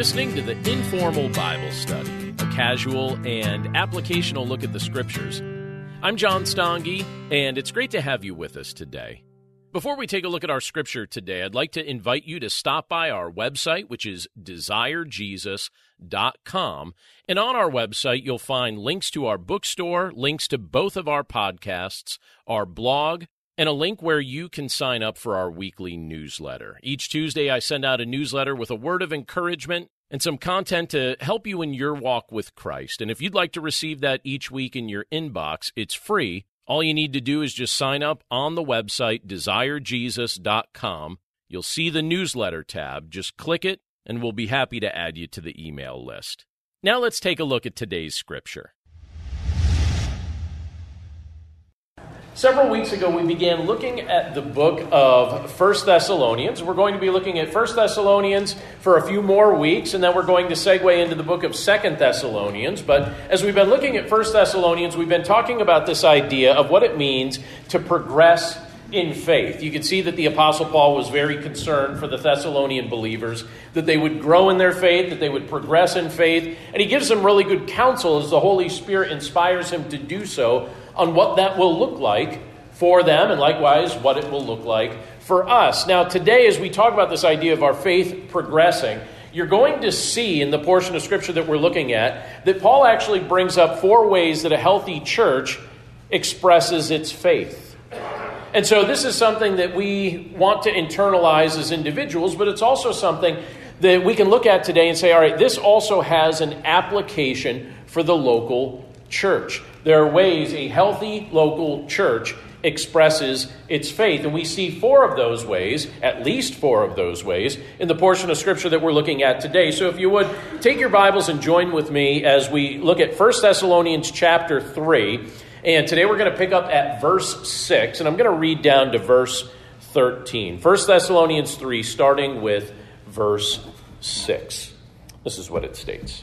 Listening to the Informal Bible Study, a casual and applicational look at the Scriptures. I'm John Stange, and it's great to have you with us today. Before we take a look at our scripture today, I'd like to invite you to stop by our website, which is desirejesus.com. And on our website, you'll find links to our bookstore, links to both of our podcasts, our blog, and a link where you can sign up for our weekly newsletter. Each Tuesday, I send out a newsletter with a word of encouragement and some content to help you in your walk with Christ. And if you'd like to receive that each week in your inbox, it's free all you need to do is just sign up on the website, desirejesus.com. You'll see the newsletter tab. Just click it, and we'll be happy to add you to the email list. Now let's take a look at today's scripture. Several weeks ago, we began looking at the book of First Thessalonians. We're going to be looking at First Thessalonians for a few more weeks, and then we're going to segue into the book of Second Thessalonians. But as we've been looking at First Thessalonians, we've been talking about this idea of what it means to progress in faith. You can see that the Apostle Paul was very concerned for the Thessalonian believers, that they would grow in their faith, that they would progress in faith, and he gives them really good counsel as the Holy Spirit inspires him to do so on what that will look like for them, and likewise what it will look like for us. Now, today, as we talk about this idea of our faith progressing, you're going to see in the portion of Scripture that we're looking at that Paul actually brings up four ways that a healthy church expresses its faith. And so, this is something that we want to internalize as individuals, but it's also something that we can look at today and say, all right, this also has an application for the local church. There are ways a healthy local church expresses its faith. And we see four of those ways, at least four of those ways, in the portion of Scripture that we're looking at today. So if you would, take your Bibles and join with me as we look at 1 Thessalonians chapter 3. And today we're going to pick up at verse 6, and I'm going to read down to verse 13. 1 Thessalonians 3, starting with verse 6. This is what it states.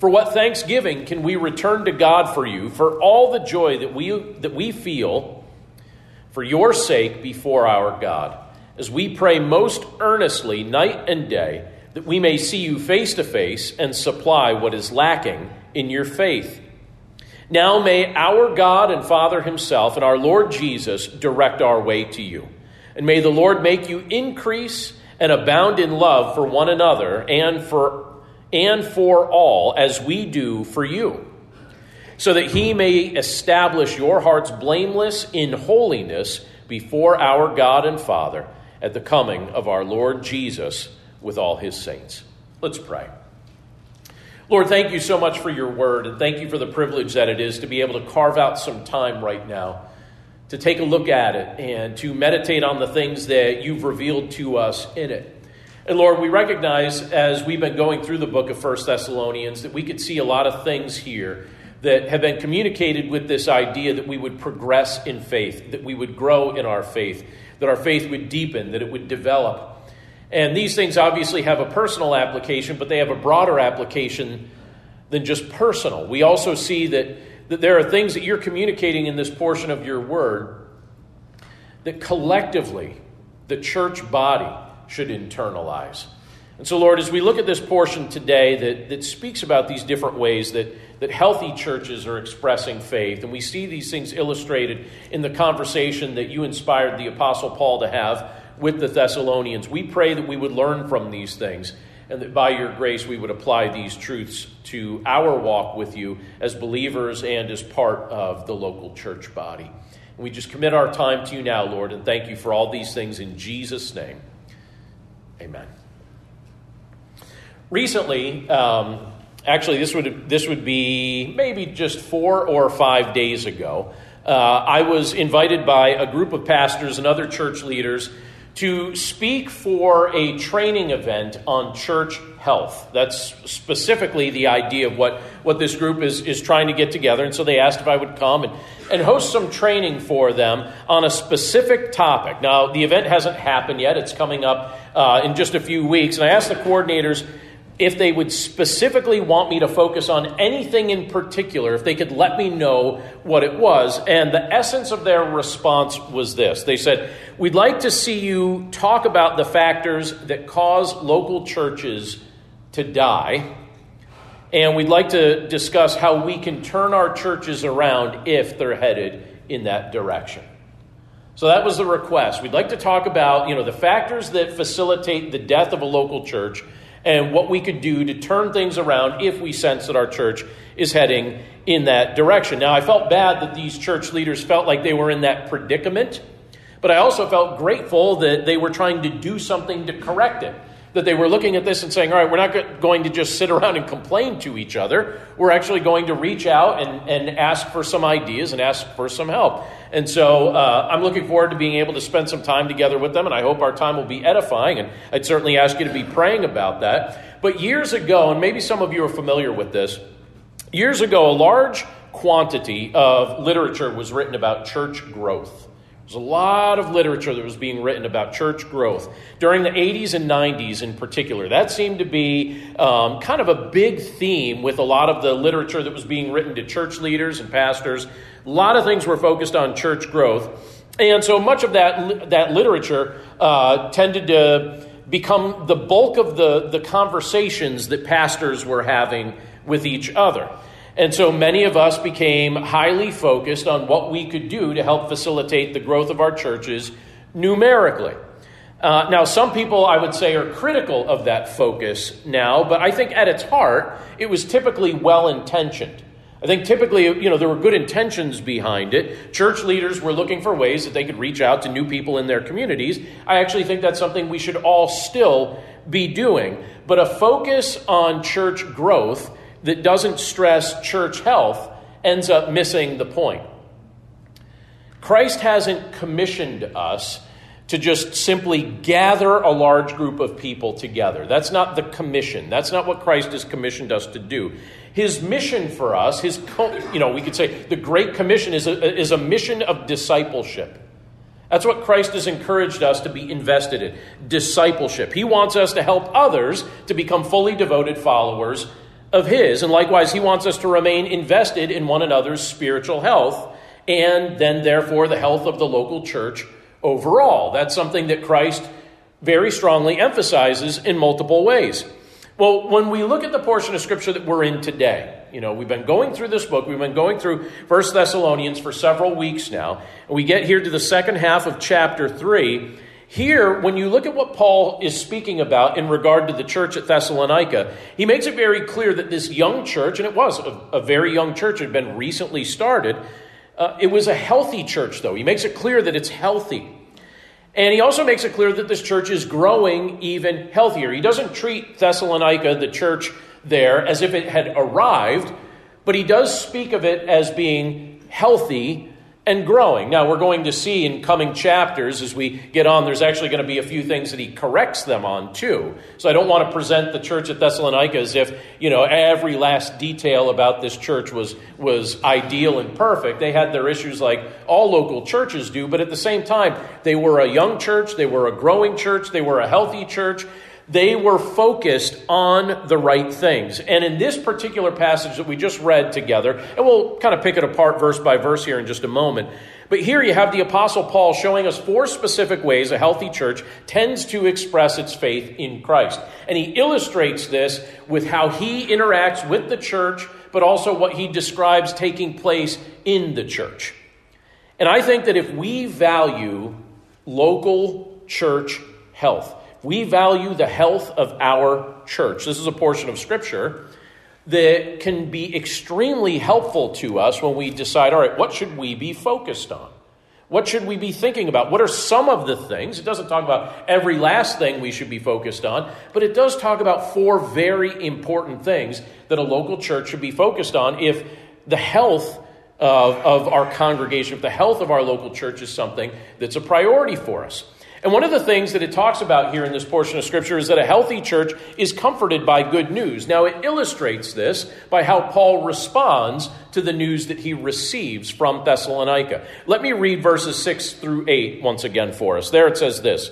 For what thanksgiving can we return to God for you, for all the joy that we, that we feel for your sake before our God, as we pray most earnestly night and day that we may see you face to face and supply what is lacking in your faith. Now may our God and Father Himself and our Lord Jesus direct our way to you. And may the Lord make you increase and abound in love for one another and for and for all as we do for you, so that he may establish your hearts blameless in holiness before our God and Father at the coming of our Lord Jesus with all his saints. Let's pray. Lord, thank you so much for your word, and thank you for the privilege that it is to be able to carve out some time right now to take a look at it and to meditate on the things that you've revealed to us in it. And Lord, we recognize as we've been going through the book of First Thessalonians that we could see a lot of things here that have been communicated with this idea that we would progress in faith, that we would grow in our faith, that our faith would deepen, that it would develop. And these things obviously have a personal application, but they have a broader application than just personal. We also see that, that there are things that you're communicating in this portion of your word that collectively the church body should internalize. And so, Lord, as we look at this portion today that, that speaks about these different ways that, that healthy churches are expressing faith, and we see these things illustrated in the conversation that you inspired the Apostle Paul to have with the Thessalonians, we pray that we would learn from these things and that by your grace we would apply these truths to our walk with you as believers and as part of the local church body. And we just commit our time to you now, Lord, and thank you for all these things in Jesus' name. Amen. Recently, um, actually, this would this would be maybe just four or five days ago. Uh, I was invited by a group of pastors and other church leaders to speak for a training event on church health. That's specifically the idea of what, what this group is, is trying to get together. And so they asked if I would come and, and host some training for them on a specific topic. Now, the event hasn't happened yet, it's coming up uh, in just a few weeks. And I asked the coordinators if they would specifically want me to focus on anything in particular, if they could let me know what it was. And the essence of their response was this They said, We'd like to see you talk about the factors that cause local churches to die. And we'd like to discuss how we can turn our churches around if they're headed in that direction. So that was the request. We'd like to talk about, you know, the factors that facilitate the death of a local church and what we could do to turn things around if we sense that our church is heading in that direction. Now, I felt bad that these church leaders felt like they were in that predicament, but I also felt grateful that they were trying to do something to correct it that they were looking at this and saying, all right, we're not going to just sit around and complain to each other. We're actually going to reach out and, and ask for some ideas and ask for some help. And so uh, I'm looking forward to being able to spend some time together with them, and I hope our time will be edifying. And I'd certainly ask you to be praying about that. But years ago, and maybe some of you are familiar with this, years ago, a large quantity of literature was written about church growth. There's a lot of literature that was being written about church growth during the 80s and 90s in particular. That seemed to be um, kind of a big theme with a lot of the literature that was being written to church leaders and pastors. A lot of things were focused on church growth. And so much of that, that literature uh, tended to become the bulk of the, the conversations that pastors were having with each other. And so many of us became highly focused on what we could do to help facilitate the growth of our churches numerically. Uh, now, some people, I would say, are critical of that focus now, but I think at its heart, it was typically well intentioned. I think typically, you know, there were good intentions behind it. Church leaders were looking for ways that they could reach out to new people in their communities. I actually think that's something we should all still be doing. But a focus on church growth that doesn't stress church health ends up missing the point. Christ hasn't commissioned us to just simply gather a large group of people together. That's not the commission. That's not what Christ has commissioned us to do. His mission for us, his you know, we could say the great commission is a, is a mission of discipleship. That's what Christ has encouraged us to be invested in discipleship. He wants us to help others to become fully devoted followers of His. And likewise, He wants us to remain invested in one another's spiritual health and then, therefore, the health of the local church overall. That's something that Christ very strongly emphasizes in multiple ways. Well, when we look at the portion of Scripture that we're in today, you know, we've been going through this book, we've been going through First Thessalonians for several weeks now, and we get here to the second half of chapter 3. Here, when you look at what Paul is speaking about in regard to the church at Thessalonica, he makes it very clear that this young church, and it was a, a very young church, it had been recently started, uh, it was a healthy church, though. He makes it clear that it's healthy. And he also makes it clear that this church is growing even healthier. He doesn't treat Thessalonica, the church there, as if it had arrived, but he does speak of it as being healthy and growing. Now, we're going to see in coming chapters as we get on, there's actually going to be a few things that he corrects them on too. So I don't want to present the church at Thessalonica as if, you know, every last detail about this church was, was ideal and perfect. They had their issues like all local churches do, but at the same time, they were a young church, they were a growing church, they were a healthy church. They were focused on the right things. And in this particular passage that we just read together, and we'll kind of pick it apart verse by verse here in just a moment. But here you have the Apostle Paul showing us four specific ways a healthy church tends to express its faith in Christ. And he illustrates this with how he interacts with the church, but also what he describes taking place in the church. And I think that if we value local church health, we value the health of our church. This is a portion of Scripture that can be extremely helpful to us when we decide, all right, what should we be focused on? What should we be thinking about? What are some of the things? It doesn't talk about every last thing we should be focused on, but it does talk about four very important things that a local church should be focused on if the health of, of our congregation, if the health of our local church is something that's a priority for us. And one of the things that it talks about here in this portion of Scripture is that a healthy church is comforted by good news. Now, it illustrates this by how Paul responds to the news that he receives from Thessalonica. Let me read verses 6 through 8 once again for us. There it says this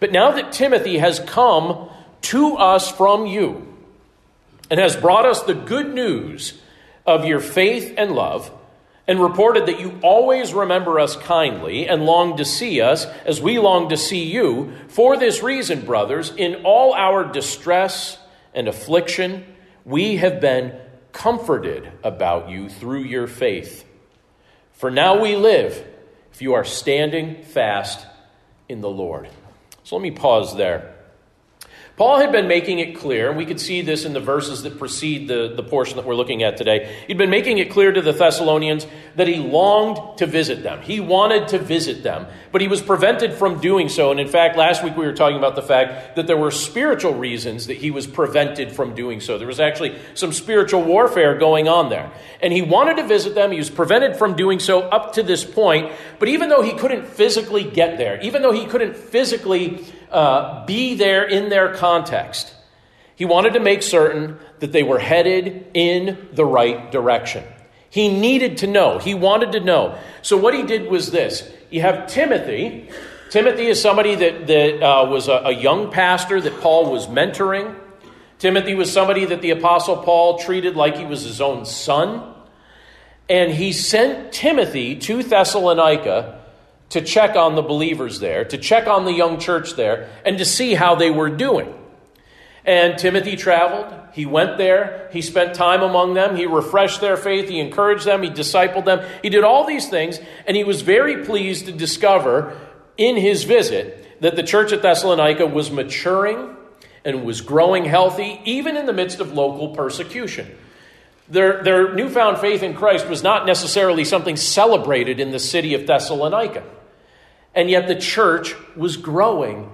But now that Timothy has come to us from you and has brought us the good news of your faith and love, and reported that you always remember us kindly and long to see us as we long to see you. For this reason, brothers, in all our distress and affliction, we have been comforted about you through your faith. For now we live if you are standing fast in the Lord. So let me pause there. Paul had been making it clear, and we could see this in the verses that precede the, the portion that we're looking at today. He'd been making it clear to the Thessalonians that he longed to visit them. He wanted to visit them, but he was prevented from doing so. And in fact, last week we were talking about the fact that there were spiritual reasons that he was prevented from doing so. There was actually some spiritual warfare going on there. And he wanted to visit them. He was prevented from doing so up to this point. But even though he couldn't physically get there, even though he couldn't physically uh, be there in their context. He wanted to make certain that they were headed in the right direction. He needed to know. He wanted to know. So, what he did was this you have Timothy. Timothy is somebody that, that uh, was a, a young pastor that Paul was mentoring. Timothy was somebody that the Apostle Paul treated like he was his own son. And he sent Timothy to Thessalonica to check on the believers there, to check on the young church there, and to see how they were doing. And Timothy traveled. He went there. He spent time among them. He refreshed their faith. He encouraged them. He discipled them. He did all these things. And he was very pleased to discover in his visit that the church at Thessalonica was maturing and was growing healthy, even in the midst of local persecution. Their, their newfound faith in Christ was not necessarily something celebrated in the city of Thessalonica. And yet the church was growing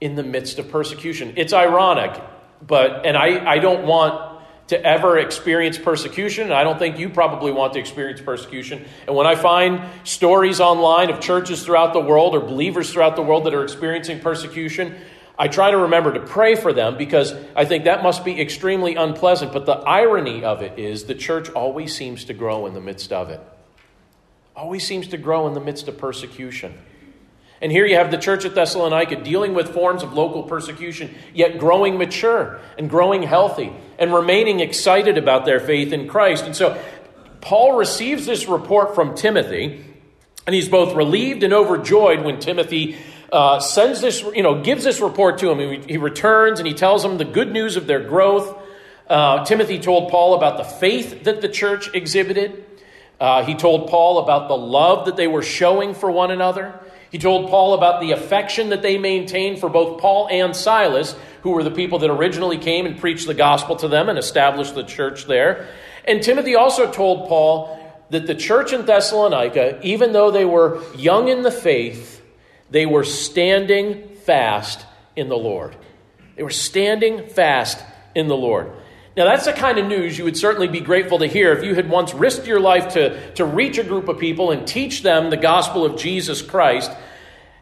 in the midst of persecution. It's ironic, but, and I, I don't want to ever experience persecution. I don't think you probably want to experience persecution. And when I find stories online of churches throughout the world or believers throughout the world that are experiencing persecution, I try to remember to pray for them because I think that must be extremely unpleasant. But the irony of it is the church always seems to grow in the midst of it, always seems to grow in the midst of persecution. And here you have the church at Thessalonica dealing with forms of local persecution, yet growing mature and growing healthy and remaining excited about their faith in Christ. And so Paul receives this report from Timothy, and he's both relieved and overjoyed when Timothy uh, sends this, you know, gives this report to him. He, he, returns and he tells him the good news of their growth. Uh, Timothy told Paul about the faith that the church exhibited. Uh, he told Paul about the love that they were showing for one another. He told Paul about the affection that they maintained for both Paul and Silas, who were the people that originally came and preached the gospel to them and established the church there. And Timothy also told Paul that the church in Thessalonica, even though they were young in the faith, they were standing fast in the Lord. They were standing fast in the Lord. Now, that's the kind of news you would certainly be grateful to hear if you had once risked your life to, to reach a group of people and teach them the gospel of Jesus Christ,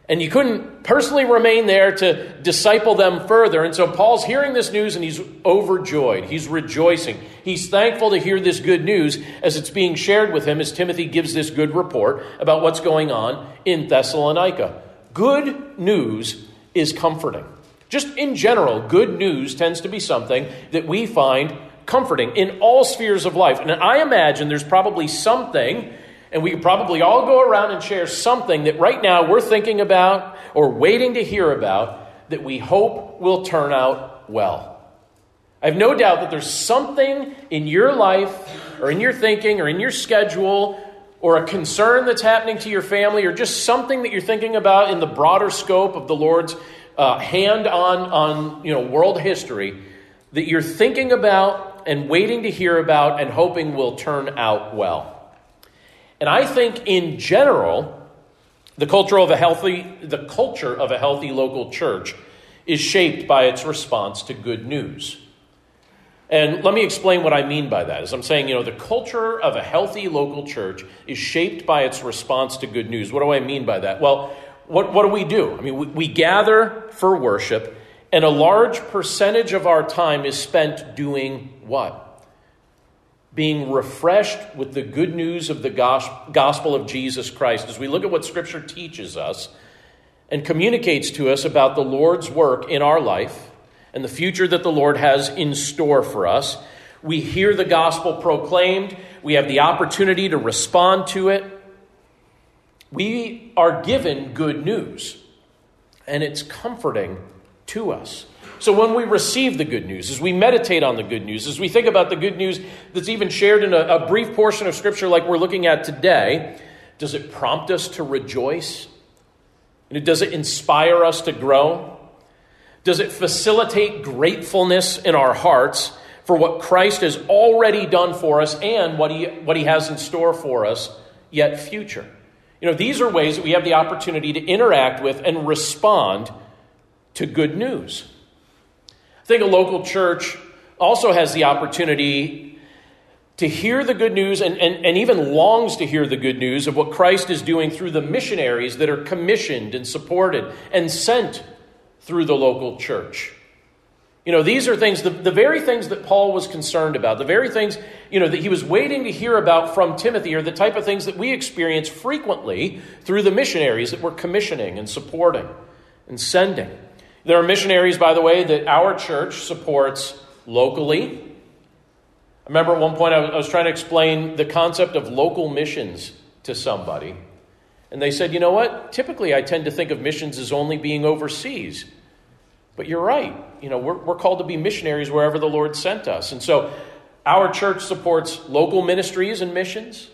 and you couldn't personally remain there to disciple them further. And so Paul's hearing this news and he's overjoyed. He's rejoicing. He's thankful to hear this good news as it's being shared with him as Timothy gives this good report about what's going on in Thessalonica. Good news is comforting. Just in general, good news tends to be something that we find comforting in all spheres of life. And I imagine there's probably something, and we could probably all go around and share something that right now we're thinking about or waiting to hear about that we hope will turn out well. I have no doubt that there's something in your life or in your thinking or in your schedule or a concern that's happening to your family or just something that you're thinking about in the broader scope of the Lord's uh, hand on, on you know, world history that you're thinking about and waiting to hear about and hoping will turn out well. And I think in general, the culture of a healthy, the culture of a healthy local church is shaped by its response to good news. And let me explain what I mean by that. As I'm saying, you know, the culture of a healthy local church is shaped by its response to good news. What do I mean by that? Well, what, what do we do? I mean, we, we gather for worship, and a large percentage of our time is spent doing what? Being refreshed with the good news of the gospel of Jesus Christ. As we look at what Scripture teaches us and communicates to us about the Lord's work in our life and the future that the Lord has in store for us, we hear the gospel proclaimed, we have the opportunity to respond to it we are given good news, and it's comforting to us. So, when we receive the good news, as we meditate on the good news, as we think about the good news that's even shared in a, a brief portion of Scripture like we're looking at today, does it prompt us to rejoice? And Does it inspire us to grow? Does it facilitate gratefulness in our hearts for what Christ has already done for us and what he, what he has in store for us yet future? You know, these are ways that we have the opportunity to interact with and respond to good news. I think a local church also has the opportunity to hear the good news and, and, and even longs to hear the good news of what Christ is doing through the missionaries that are commissioned and supported and sent through the local church. You know, these are things, the, the very things that Paul was concerned about, the very things, you know, that he was waiting to hear about from Timothy are the type of things that we experience frequently through the missionaries that we're commissioning and supporting and sending. There are missionaries, by the way, that our church supports locally. I remember at one point I was trying to explain the concept of local missions to somebody. And they said, you know what? Typically, I tend to think of missions as only being overseas. But you're right. You know, we're, we're called to be missionaries wherever the Lord sent us. And so our church supports local ministries and missions,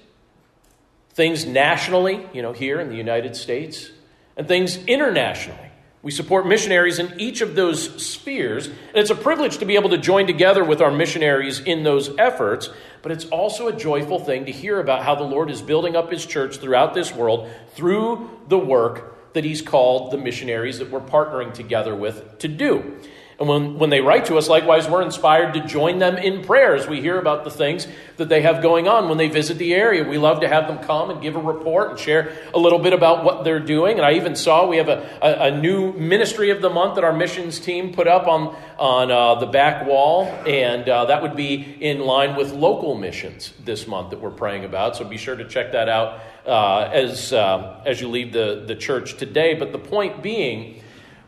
things nationally, you know, here in the United States, and things internationally. We support missionaries in each of those spheres, and it's a privilege to be able to join together with our missionaries in those efforts, but it's also a joyful thing to hear about how the Lord is building up his church throughout this world through the work that he's called the missionaries that we're partnering together with to do. And when, when they write to us, likewise, we're inspired to join them in prayers. We hear about the things that they have going on when they visit the area. We love to have them come and give a report and share a little bit about what they're doing. And I even saw we have a, a, a new ministry of the month that our missions team put up on, on uh, the back wall. And uh, that would be in line with local missions this month that we're praying about. So be sure to check that out uh, as, uh, as you leave the, the church today. But the point being,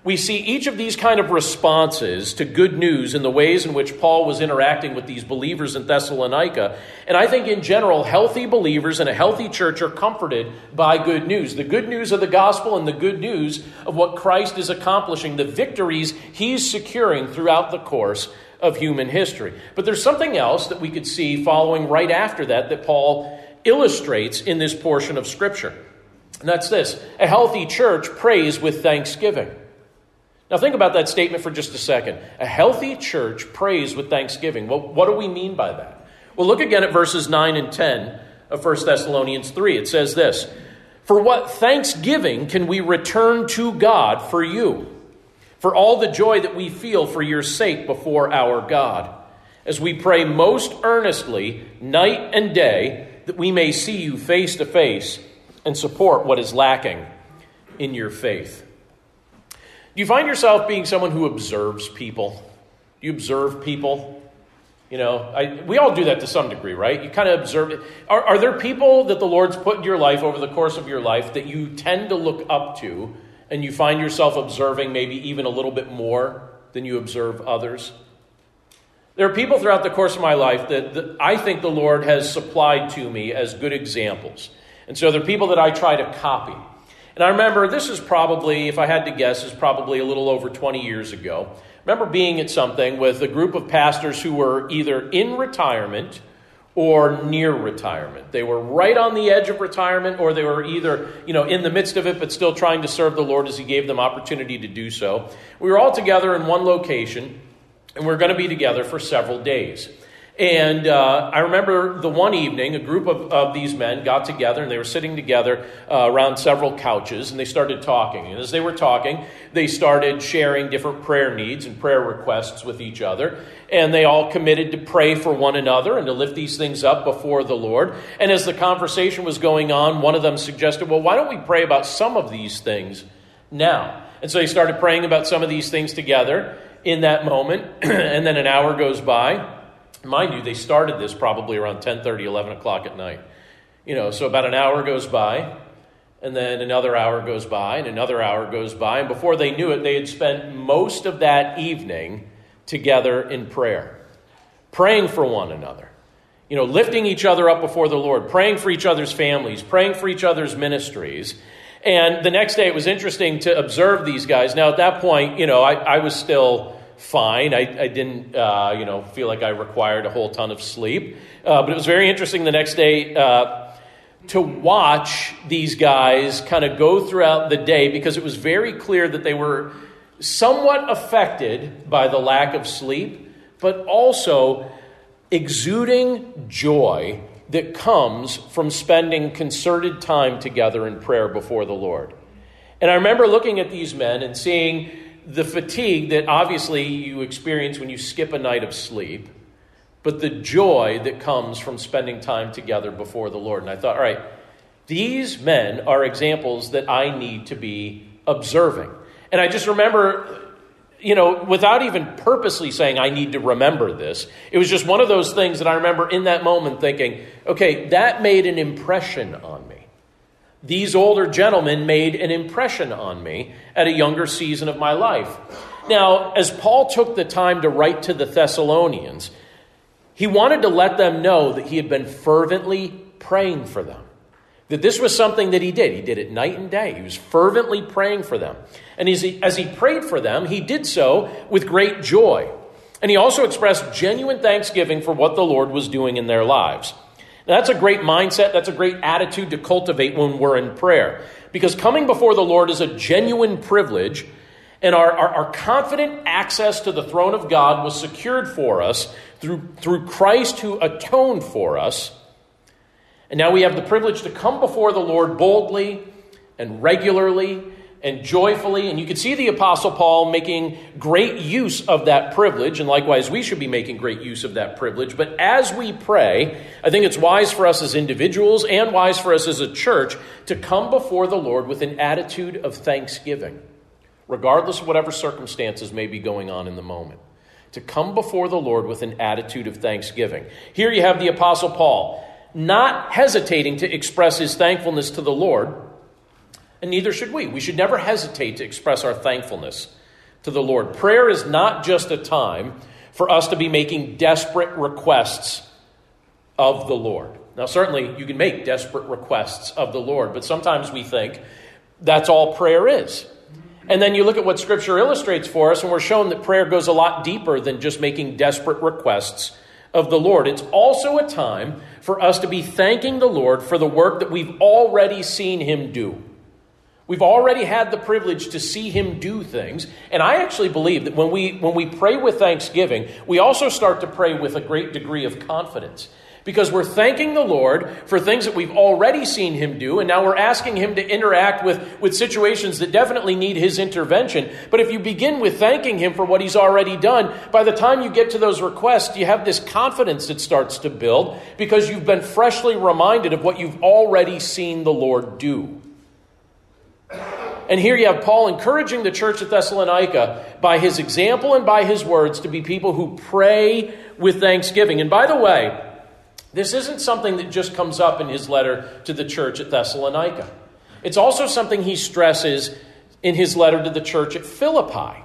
we see each of these kind of responses to good news in the ways in which Paul was interacting with these believers in Thessalonica. And I think in general, healthy believers in a healthy church are comforted by good news. The good news of the gospel and the good news of what Christ is accomplishing, the victories he's securing throughout the course of human history. But there's something else that we could see following right after that that Paul illustrates in this portion of Scripture. And that's this a healthy church prays with thanksgiving. Now, think about that statement for just a second. A healthy church prays with thanksgiving. Well, what do we mean by that? Well, look again at verses 9 and 10 of 1 Thessalonians 3. It says this For what thanksgiving can we return to God for you? For all the joy that we feel for your sake before our God, as we pray most earnestly, night and day that we may see you face to face and support what is lacking in your faith. Do you find yourself being someone who observes people? Do you observe people? You know, I, we all do that to some degree, right? You kind of observe it. Are, are there people that the Lord's put in your life over the course of your life that you tend to look up to and you find yourself observing maybe even a little bit more than you observe others? There are people throughout the course of my life that, that, I think the Lord has supplied to me as good examples. And so they're people that I try to copy. And I remember this is probably, if I had to guess, is probably a little over 20 years ago. I remember being at something with a group of pastors who were either in retirement or near retirement. They were right on the edge of retirement or they were either, you know, in the midst of it but still trying to serve the Lord as he gave them opportunity to do so. We were all together in one location and we're going to be together for several days. And uh, I remember the one evening, a group of, of these men got together and they were sitting together uh, around several couches and they started talking. And as they were talking, they started sharing different prayer needs and prayer requests with each other. And they all committed to pray for one another and to lift these things up before the Lord. And as the conversation was going on, one of them suggested, Well, why don't we pray about some of these things now? And so they started praying about some of these things together in that moment. and then an hour goes by Mind you, they started this probably around 10:30, 11 o'clock at night. You know, so about an hour goes by, and then another hour goes by, and another hour goes by, and before they knew it, they had spent most of that evening together in prayer, praying for one another. You know, lifting each other up before the Lord, praying for each other's families, praying for each other's ministries. And the next day, it was interesting to observe these guys. Now, at that point, you know, I, I was still fine. I, I didn't, uh, you know, feel like I required a whole ton of sleep. Uh, but it was very interesting the next day uh, to watch these guys kind of go throughout the day because it was very clear that they were somewhat affected by the lack of sleep, but also exuding joy that comes from spending concerted time together in prayer before the Lord. And I remember looking at these men and seeing the fatigue that obviously you experience when you skip a night of sleep, but the joy that comes from spending time together before the Lord. And I thought, all right, these men are examples that I need to be observing. And I just remember, you know, without even purposely saying I need to remember this, it was just one of those things that I remember in that moment thinking, okay, that made an impression on me these older gentlemen made an impression on me at a younger season of my life. Now, as Paul took the time to write to the Thessalonians, he wanted to let them know that he had been fervently praying for them. That this was something that he did. He did it night and day. He was fervently praying for them. And as he, as he prayed for them, he did so with great joy. And he also expressed genuine thanksgiving for what the Lord was doing in their lives. Now, that's a great mindset. That's a great attitude to cultivate when we're in prayer. Because coming before the Lord is a genuine privilege, and our, our, our, confident access to the throne of God was secured for us through, through Christ who atoned for us. And now we have the privilege to come before the Lord boldly and regularly and joyfully. And you can see the Apostle Paul making great use of that privilege, and likewise, we should be making great use of that privilege. But as we pray, I think it's wise for us as individuals and wise for us as a church to come before the Lord with an attitude of thanksgiving, regardless of whatever circumstances may be going on in the moment. To come before the Lord with an attitude of thanksgiving. Here you have the Apostle Paul not hesitating to express his thankfulness to the Lord and neither should we. We should never hesitate to express our thankfulness to the Lord. Prayer is not just a time for us to be making desperate requests of the Lord. Now, certainly, you can make desperate requests of the Lord, but sometimes we think that's all prayer is. And then you look at what Scripture illustrates for us, and we're shown that prayer goes a lot deeper than just making desperate requests of the Lord. It's also a time for us to be thanking the Lord for the work that we've already seen Him do. We've already had the privilege to see him do things. And I actually believe that when we, when we pray with thanksgiving, we also start to pray with a great degree of confidence. Because we're thanking the Lord for things that we've already seen him do, and now we're asking him to interact with, with situations that definitely need his intervention. But if you begin with thanking him for what he's already done, by the time you get to those requests, you have this confidence that starts to build because you've been freshly reminded of what you've already seen the Lord do. And here you have Paul encouraging the church at Thessalonica by his example and by his words to be people who pray with thanksgiving. And by the way, this isn't something that just comes up in his letter to the church at Thessalonica. It's also something he stresses in his letter to the church at Philippi.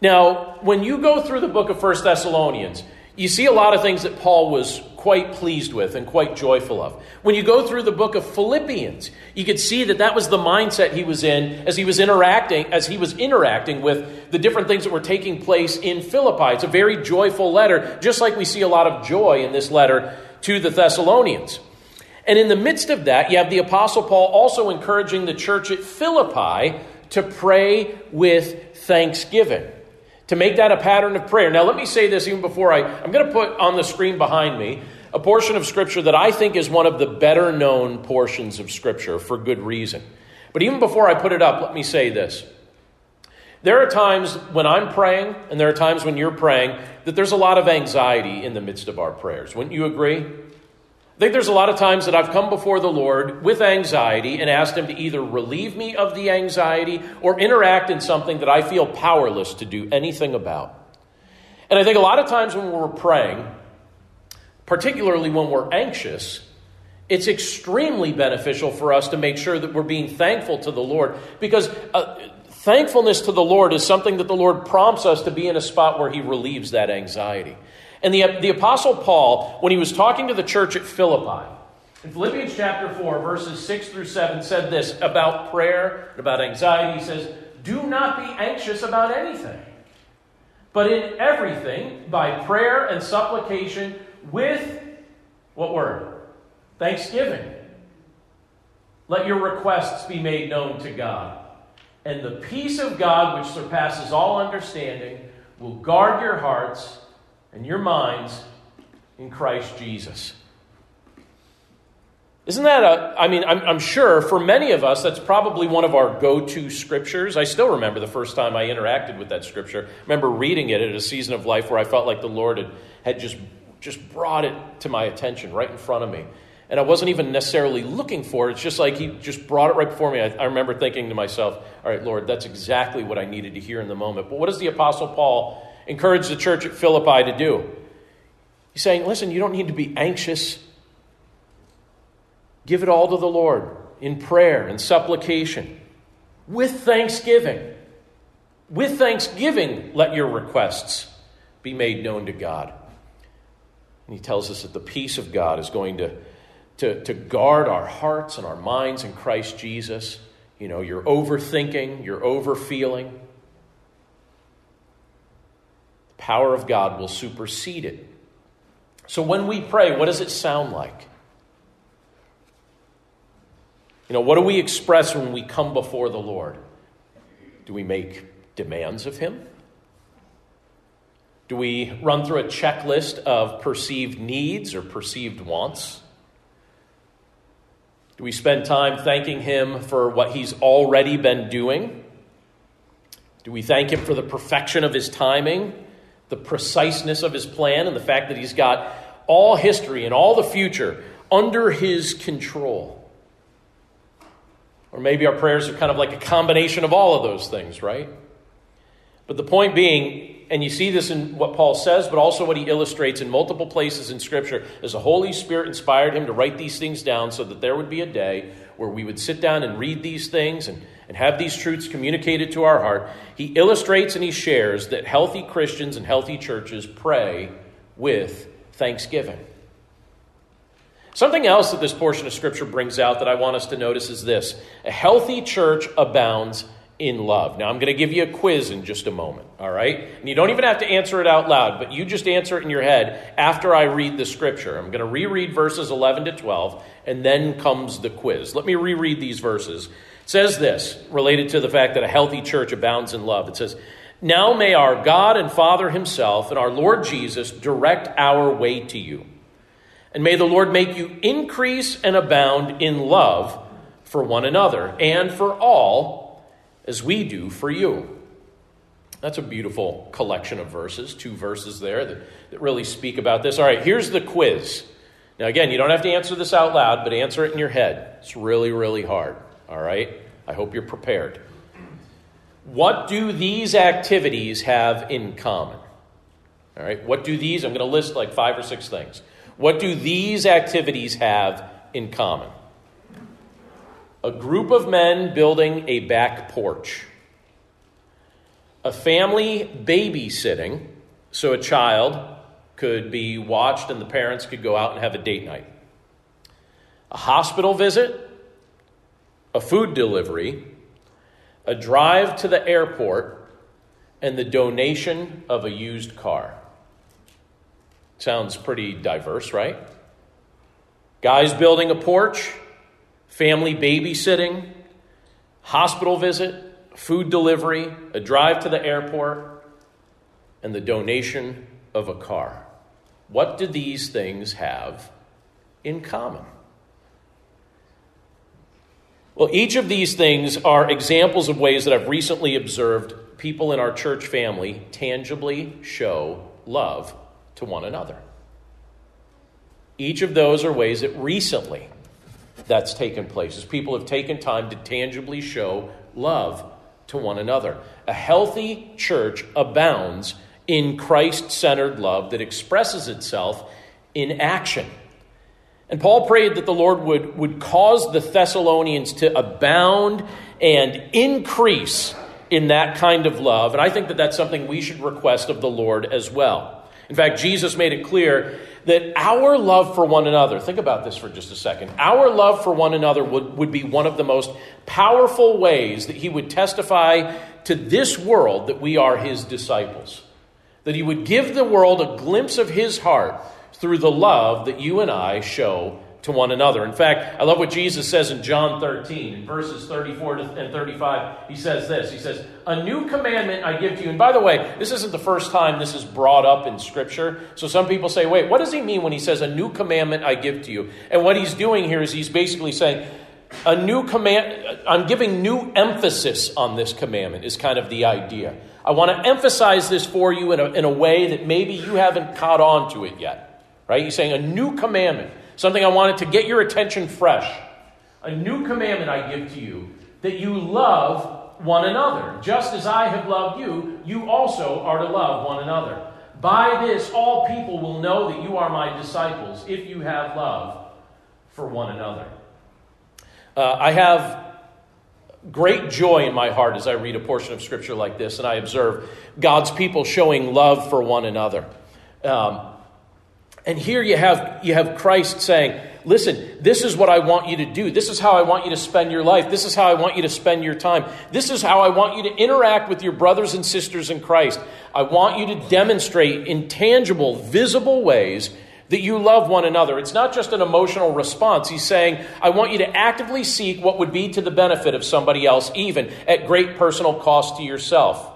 Now, when you go through the book of First Thessalonians, you see a lot of things that Paul was quite pleased with and quite joyful of. When you go through the book of Philippians, you could see that that was the mindset he was in as he was interacting as he was interacting with the different things that were taking place in Philippi. It's a very joyful letter, just like we see a lot of joy in this letter to the Thessalonians. And in the midst of that, you have the apostle Paul also encouraging the church at Philippi to pray with thanksgiving to make that a pattern of prayer. Now, let me say this even before I, I'm going to put on the screen behind me a portion of Scripture that I think is one of the better known portions of Scripture for good reason. But even before I put it up, let me say this. There are times when I'm praying, and there are times when you're praying, that there's a lot of anxiety in the midst of our prayers. Wouldn't you agree? I think there's a lot of times that I've come before the Lord with anxiety and asked Him to either relieve me of the anxiety or interact in something that I feel powerless to do anything about. And I think a lot of times when we're praying, particularly when we're anxious, it's extremely beneficial for us to make sure that we're being thankful to the Lord because uh, thankfulness to the Lord is something that the Lord prompts us to be in a spot where He relieves that anxiety. And the, the Apostle Paul, when he was talking to the church at Philippi, in Philippians chapter 4, verses 6 through 7, said this about prayer about anxiety. He says, Do not be anxious about anything, but in everything, by prayer and supplication, with what word? Thanksgiving. Let your requests be made known to God. And the peace of God, which surpasses all understanding, will guard your hearts and your minds in Christ Jesus. Isn't that a, I mean, I'm, I'm, sure for many of us, that's probably one of our go to scriptures. I still remember the first time I interacted with that scripture. I remember reading it at a season of life where I felt like the Lord had, had just, just brought it to my attention right in front of me. And I wasn't even necessarily looking for it. It's just like He just brought it right before me. I, I remember thinking to myself, all right, Lord, that's exactly what I needed to hear in the moment. But what does the Apostle Paul encourage the church at Philippi to do? He's saying, listen, you don't need to be anxious. Give it all to the Lord in prayer and supplication with thanksgiving. With thanksgiving, let your requests be made known to God. And he tells us that the peace of God is going to, to, to guard our hearts and our minds in Christ Jesus. You know, you're overthinking, you're overfeeling. Power of God will supersede it. So when we pray, what does it sound like? You know, what do we express when we come before the Lord? Do we make demands of Him? Do we run through a checklist of perceived needs or perceived wants? Do we spend time thanking Him for what He's already been doing? Do we thank Him for the perfection of His timing, the preciseness of His plan, and the fact that He's got all history and all the future under His control? Or maybe our prayers are kind of like a combination of all of those things, right? But the point being, and you see this in what Paul says, but also what he illustrates in multiple places in Scripture, is the Holy Spirit inspired him to write these things down so that there would be a day where we would sit down and read these things and, and have these truths communicated to our heart. He illustrates and he shares that healthy Christians and healthy churches pray with thanksgiving. Something else that this portion of Scripture brings out that I want us to notice is this a healthy church abounds in love. Now, I'm going to give you a quiz in just a moment, all right? And you don't even have to answer it out loud, but you just answer it in your head after I read the scripture. I'm going to reread verses 11 to 12, and then comes the quiz. Let me reread these verses. It says this, related to the fact that a healthy church abounds in love. It says, Now may our God and Father Himself and our Lord Jesus direct our way to you. And may the Lord make you increase and abound in love for one another and for all as we do for you. That's a beautiful collection of verses, two verses there that, that really speak about this. All right, here's the quiz. Now, again, you don't have to answer this out loud, but answer it in your head. It's really, really hard. All right? I hope you're prepared. What do these activities have in common? All right, what do these, I'm going to list like five or six things. What do these activities have in common? A group of men building a back porch, a family babysitting so a child could be watched and the parents could go out and have a date night, a hospital visit, a food delivery, a drive to the airport, and the donation of a used car. Sounds pretty diverse, right? Guys building a porch, family babysitting, hospital visit, food delivery, a drive to the airport, and the donation of a car. What do these things have in common? Well, each of these things are examples of ways that I've recently observed people in our church family tangibly show love to one another. Each of those are ways that recently that's taken place, as people have taken time to tangibly show love to one another. A healthy church abounds in Christ centered love that expresses itself in action. And Paul prayed that the Lord would, would cause the Thessalonians to abound and increase in that kind of love. And I think that that's something we should request of the Lord as well. In fact, Jesus made it clear that our love for one another, think about this for just a second, our love for one another would, would be one of the most powerful ways that he would testify to this world that we are his disciples. That he would give the world a glimpse of his heart through the love that you and I show to one another. In fact, I love what Jesus says in John 13, in verses 34 and 35. He says this He says, A new commandment I give to you. And by the way, this isn't the first time this is brought up in Scripture. So some people say, wait, what does he mean when he says, A new commandment I give to you? And what he's doing here is he's basically saying, a new command, I'm giving new emphasis on this commandment, is kind of the idea. I want to emphasize this for you in a, in a way that maybe you haven't caught on to it yet. Right? He's saying a new commandment, something I wanted to get your attention fresh. A new commandment I give to you that you love one another. Just as I have loved you, you also are to love one another. By this, all people will know that you are my disciples if you have love for one another. Uh, I have great joy in my heart as I read a portion of Scripture like this and I observe God's people showing love for one another. Um, and here you have, you have Christ saying, Listen, this is what I want you to do. This is how I want you to spend your life. This is how I want you to spend your time. This is how I want you to interact with your brothers and sisters in Christ. I want you to demonstrate in tangible, visible ways that you love one another. It's not just an emotional response. He's saying, I want you to actively seek what would be to the benefit of somebody else, even at great personal cost to yourself.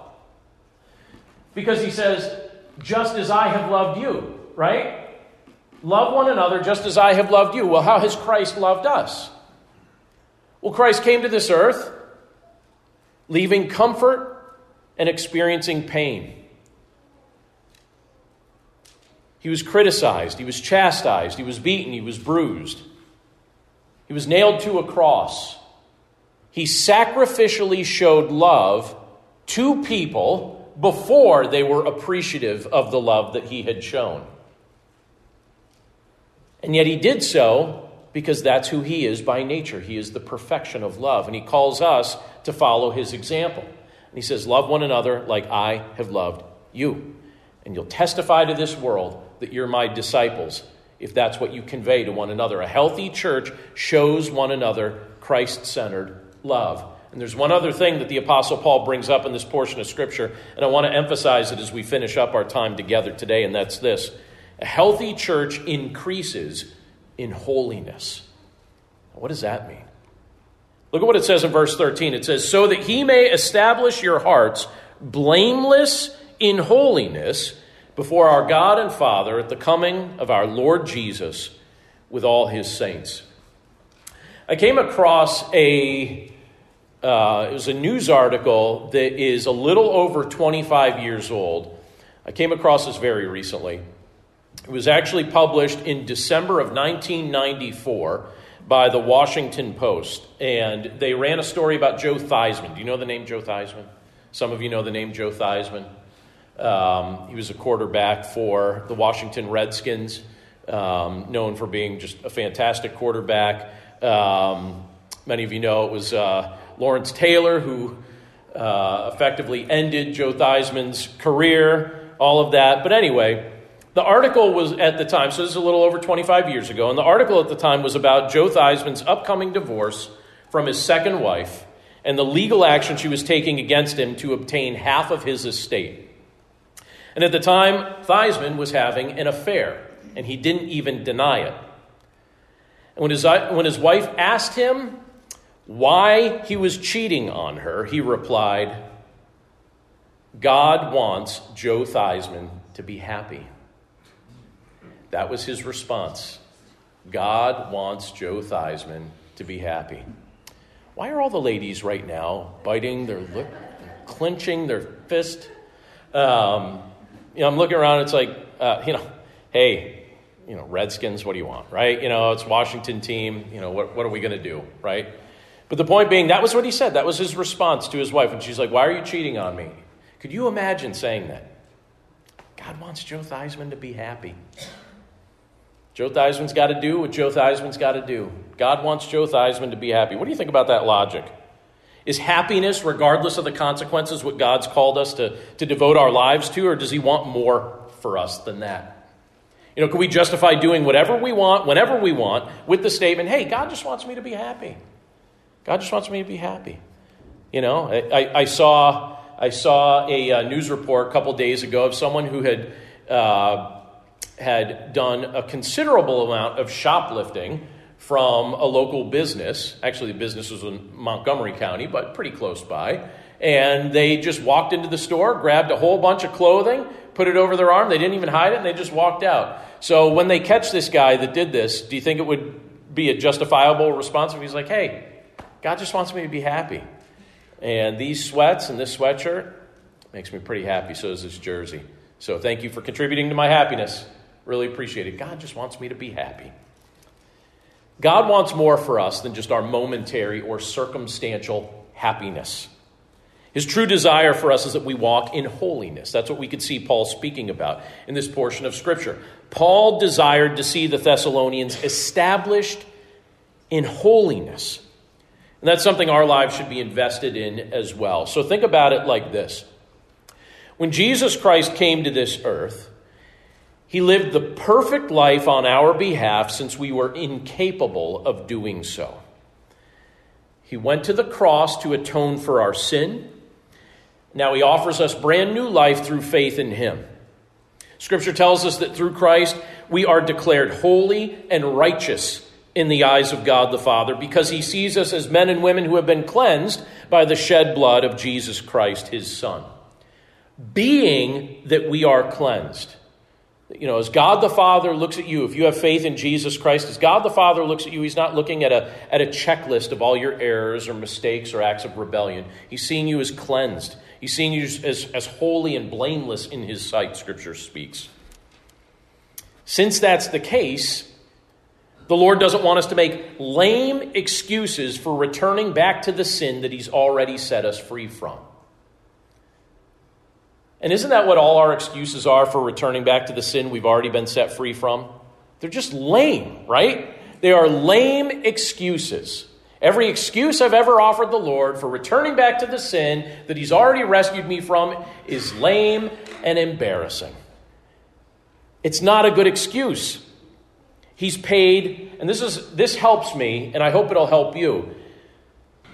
Because he says, just as I have loved you, right? Love one another just as I have loved you. Well, how has Christ loved us? Well, Christ came to this earth, leaving comfort and experiencing pain. He was criticized, he was chastised, he was beaten, he was bruised. He was nailed to a cross. He sacrificially showed love to people before they were appreciative of the love that he had shown. And yet he did so because that's who he is by nature. He is the perfection of love. And he calls us to follow his example. And he says, Love one another like I have loved you. And you'll testify to this world that you're my disciples if that's what you convey to one another. A healthy church shows one another Christ centered love. And there's one other thing that the Apostle Paul brings up in this portion of Scripture, and I want to emphasize it as we finish up our time together today, and that's this. A healthy church increases in holiness. What does that mean? Look at what it says in verse 13. It says, So that he may establish your hearts blameless in holiness before our God and Father at the coming of our Lord Jesus with all his saints. I came across a uh, it was a news article that is a little over 25 years old. I came across this very recently. It was actually published in December of 1994 by the Washington Post. And they ran a story about Joe Theismann. Do you know the name Joe Theismann? Some of you know the name Joe Theismann. Um, he was a quarterback for the Washington Redskins, um, known for being just a fantastic quarterback. Um, many of you know it was uh, Lawrence Taylor who uh, effectively ended Joe Theismann's career, all of that. But anyway, the article was at the time, so this is a little over 25 years ago, and the article at the time was about Joe Theismann's upcoming divorce from his second wife and the legal action she was taking against him to obtain half of his estate. And at the time, Theismann was having an affair, and he didn't even deny it. And when his, when his wife asked him why he was cheating on her, he replied, God wants Joe Theismann to be happy. That was his response. God wants Joe Theismann to be happy. Why are all the ladies right now biting their lip, clenching their fist? Um, you know, I'm looking around. It's like, uh, you know, hey, you know, Redskins. What do you want, right? You know, it's Washington team. You know, what what are we going to do, right? But the point being, that was what he said. That was his response to his wife, and she's like, "Why are you cheating on me?" Could you imagine saying that? God wants Joe Theismann to be happy. Joe Theismann's got to do what Joe Theismann's got to do. God wants Joe Theismann to be happy. What do you think about that logic? Is happiness, regardless of the consequences, what God's called us to, to devote our lives to, or does He want more for us than that? You know, can we justify doing whatever we want, whenever we want, with the statement, hey, God just wants me to be happy? God just wants me to be happy. You know, I, I, saw, I saw a, a, uh, news report a couple days ago of someone who had. Uh, had done a considerable amount of shoplifting from a local business. Actually, the business was in Montgomery County, but pretty close by. And they just walked into the store, grabbed a whole bunch of clothing, put it over their arm. They didn't even hide it, and they just walked out. So when they catch this guy that did this, do you think it would be a justifiable response if he's like, hey, God just wants me to be happy? And these sweats and this sweatshirt makes me pretty happy. So does this jersey. So thank you for contributing to my happiness. Really appreciate it. God just wants me to be happy. God wants more for us than just our momentary or circumstantial happiness. His true desire for us is that we walk in holiness. That's what we could see Paul speaking about in this portion of Scripture. Paul desired to see the Thessalonians established in holiness. And that's something our lives should be invested in as well. So think about it like this When Jesus Christ came to this earth, he lived the perfect life on our behalf since we were incapable of doing so. He went to the cross to atone for our sin. Now he offers us brand new life through faith in him. Scripture tells us that through Christ we are declared holy and righteous in the eyes of God the Father because he sees us as men and women who have been cleansed by the shed blood of Jesus Christ, his Son. Being that we are cleansed you know, as God the Father looks at you, if you have faith in Jesus Christ, as God the Father looks at you, He's not looking at a, at a checklist of all your errors or mistakes or acts of rebellion. He's seeing you as cleansed. He's seeing you as, as holy and blameless in His sight, Scripture speaks. Since that's the case, the Lord doesn't want us to make lame excuses for returning back to the sin that He's already set us free from. And isn't that what all our excuses are for returning back to the sin we've already been set free from? They're just lame, right? They are lame excuses. Every excuse I've ever offered the Lord for returning back to the sin that He's already rescued me from is lame and embarrassing. It's not a good excuse. He's paid, and this is this helps me, and I hope it'll help you.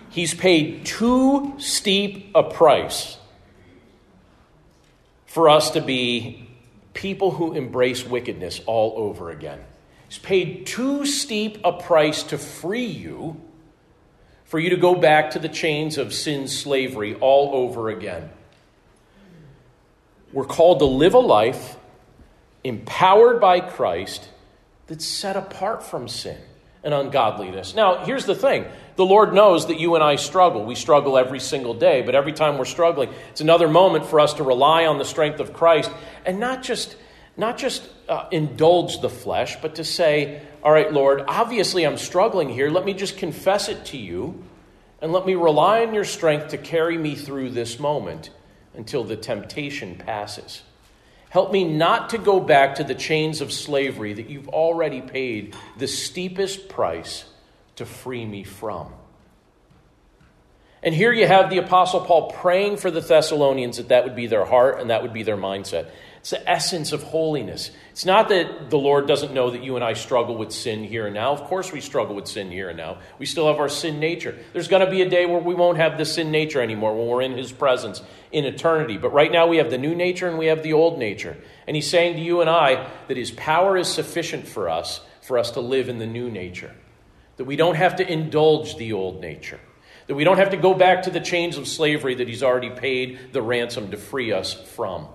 He's paid too steep a price for us to be people who embrace wickedness all over again. He's paid too steep a price to free you for you to go back to the chains of sin's slavery all over again. We're called to live a life empowered by Christ that's set apart from sin and ungodliness. Now, here's the thing the Lord knows that you and I struggle. We struggle every single day, but every time we're struggling, it's another moment for us to rely on the strength of Christ and not just. Not just uh, indulge the flesh, but to say, All right, Lord, obviously I'm struggling here. Let me just confess it to you, and let me rely on your strength to carry me through this moment until the temptation passes. Help me not to go back to the chains of slavery that you've already paid the steepest price to free me from. And here you have the Apostle Paul praying for the Thessalonians that that would be their heart and that would be their mindset. It's the essence of holiness. It's not that the Lord doesn't know that you and I struggle with sin here and now. Of course, we struggle with sin here and now. We still have our sin nature. There's going to be a day where we won't have the sin nature anymore when we're in His presence in eternity. But right now, we have the new nature and we have the old nature. And He's saying to you and I that His power is sufficient for us for us to live in the new nature, that we don't have to indulge the old nature That we don't have to go back to the chains of slavery that He's already paid the ransom to free us from.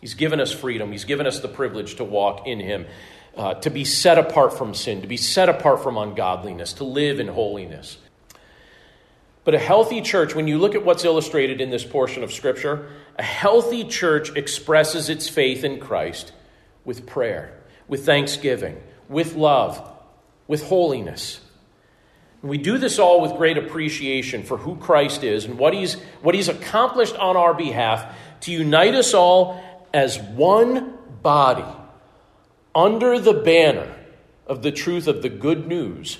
He's given us freedom, He's given us the privilege to walk in Him, uh, to be set apart from sin, to be set apart from ungodliness, to live in holiness. But a healthy church, when you look at what's illustrated in this portion of Scripture, a healthy church expresses its faith in Christ with prayer, with thanksgiving, with love, with holiness. And we do this all with great appreciation for who Christ is and what he's, what he's accomplished on our behalf to unite us all as one body under the banner of the truth of the good news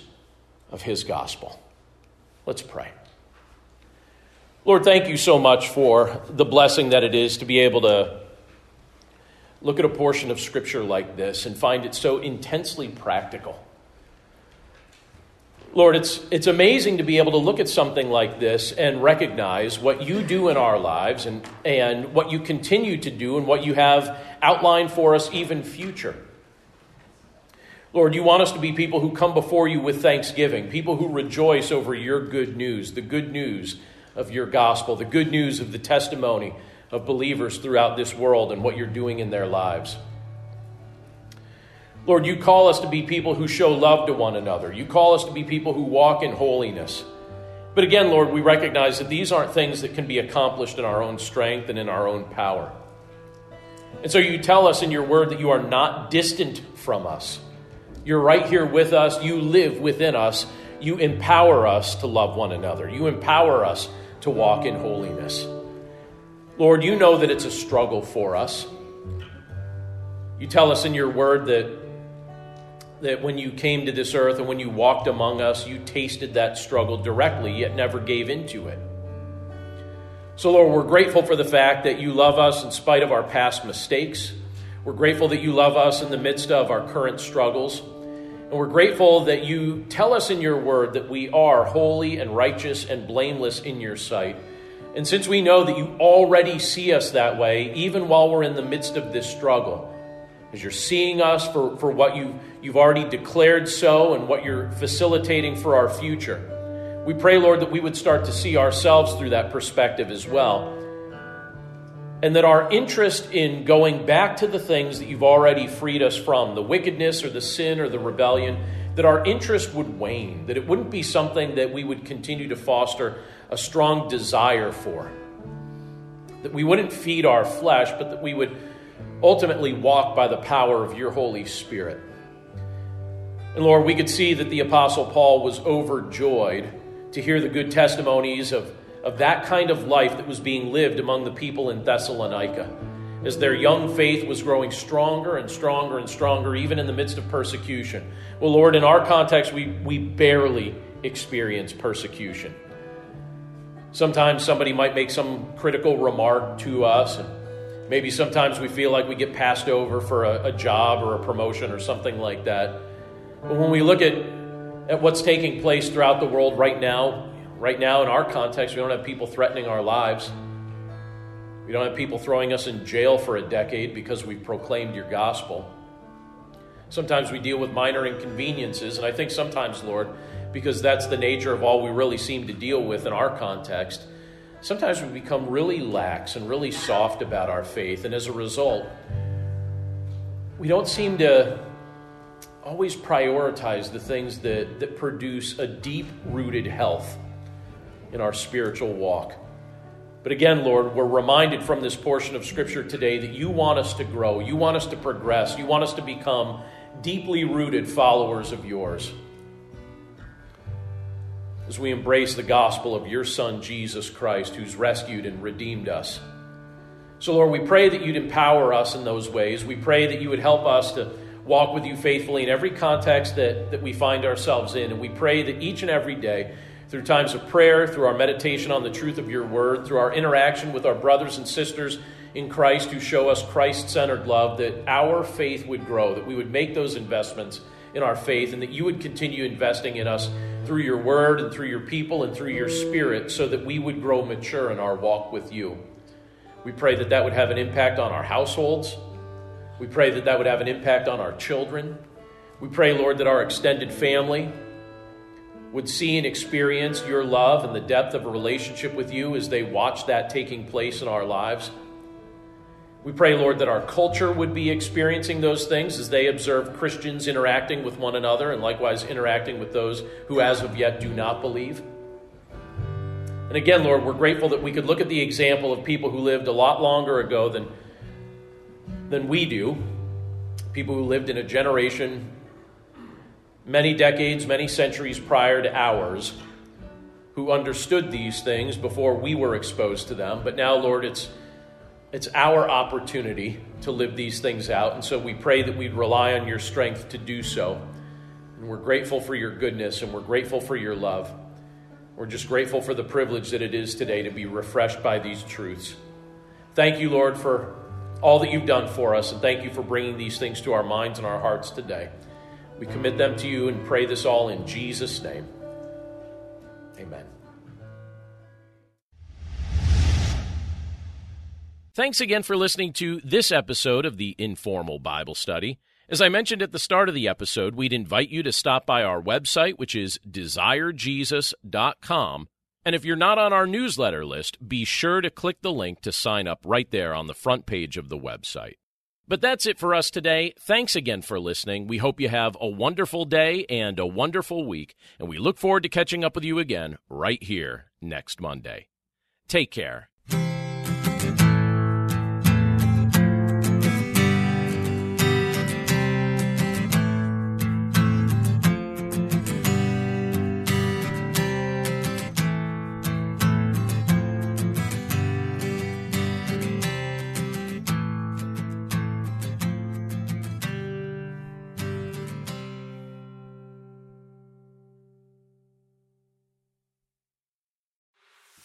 of his gospel. Let's pray. Lord, thank you so much for the blessing that it is to be able to look at a portion of Scripture like this and find it so intensely practical. Lord, it's, it's amazing to be able to look at something like this and recognize what you do in our lives and, and what you continue to do and what you have outlined for us even future. Lord, you want us to be people who come before you with thanksgiving, people who rejoice over your good news, the good news of your gospel, the good news of the testimony of believers throughout this world and what you're doing in their lives. Lord, you call us to be people who show love to one another. You call us to be people who walk in holiness. But again, Lord, we recognize that these aren't things that can be accomplished in our own strength and in our own power. And so you tell us in your word that you are not distant from us. You're right here with us. You live within us. You empower us to love one another. You empower us to walk in holiness. Lord, you know that it's a struggle for us. You tell us in your word that, that when you came to this earth and when you walked among us, you tasted that struggle directly, yet never gave into it. So, Lord, we're grateful for the fact that you love us in spite of our past mistakes. We're grateful that you love us in the midst of our current struggles. And we're grateful that you tell us in your word that we are holy and righteous and blameless in your sight. And since we know that you already see us that way, even while we're in the midst of this struggle, as you're seeing us for, for what you, you've already declared so and what you're facilitating for our future, we pray, Lord, that we would start to see ourselves through that perspective as well. And that our interest in going back to the things that you've already freed us from, the wickedness or the sin or the rebellion, that our interest would wane, that it wouldn't be something that we would continue to foster a strong desire for. That we wouldn't feed our flesh, but that we would ultimately walk by the power of your Holy Spirit. And Lord, we could see that the Apostle Paul was overjoyed to hear the good testimonies of, of that kind of life that was being lived among the people in Thessalonica. As their young faith was growing stronger and stronger and stronger, even in the midst of persecution. Well, Lord, in our context, we, we barely experience persecution. Sometimes somebody might make some critical remark to us, and maybe sometimes we feel like we get passed over for a, a job or a promotion or something like that. But when we look at, at what's taking place throughout the world right now, right now in our context, we don't have people threatening our lives. We don't have people throwing us in jail for a decade because we've proclaimed your gospel. Sometimes we deal with minor inconveniences, and I think sometimes, Lord, because that's the nature of all we really seem to deal with in our context. Sometimes we become really lax and really soft about our faith, and as a result, we don't seem to always prioritize the things that, that produce a deep rooted health in our spiritual walk. But again, Lord, we're reminded from this portion of Scripture today that you want us to grow, you want us to progress, you want us to become deeply rooted followers of yours as we embrace the gospel of your Son, Jesus Christ, who's rescued and redeemed us. So, Lord, we pray that you'd empower us in those ways. We pray that you would help us to walk with you faithfully in every context that, that we find ourselves in. And we pray that each and every day, through times of prayer, through our meditation on the truth of your word, through our interaction with our brothers and sisters in Christ who show us Christ centered love, that our faith would grow, that we would make those investments in our faith, and that you would continue investing in us through your word and through your people and through your spirit so that we would grow mature in our walk with you. We pray that that would have an impact on our households. We pray that that would have an impact on our children. We pray, Lord, that our extended family would see and experience your love and the depth of a relationship with you as they watch that taking place in our lives. We pray, Lord, that our culture would be experiencing those things as they observe Christians interacting with one another and likewise interacting with those who, as of yet, do not believe. And again, Lord, we're grateful that we could look at the example of people who lived a lot longer ago than, than we do, people who lived in a generation many decades, many centuries prior to ours, who understood these things before we were exposed to them. But now, Lord, it's, it's our opportunity to live these things out. And so we pray that we'd rely on your strength to do so. And we're grateful for your goodness and we're grateful for your love. We're just grateful for the privilege that it is today to be refreshed by these truths. Thank you, Lord, for all that you've done for us, and thank you for bringing these things to our minds and our hearts today. We commit them to you and pray this all in Jesus' name. Amen. Thanks again for listening to this episode of the Informal Bible Study. As I mentioned at the start of the episode, we'd invite you to stop by our website, which is desirejesus.com. And if you're not on our newsletter list, be sure to click the link to sign up right there on the front page of the website. But that's it for us today. Thanks again for listening. We hope you have a wonderful day and a wonderful week, and we look forward to catching up with you again right here next Monday. Take care.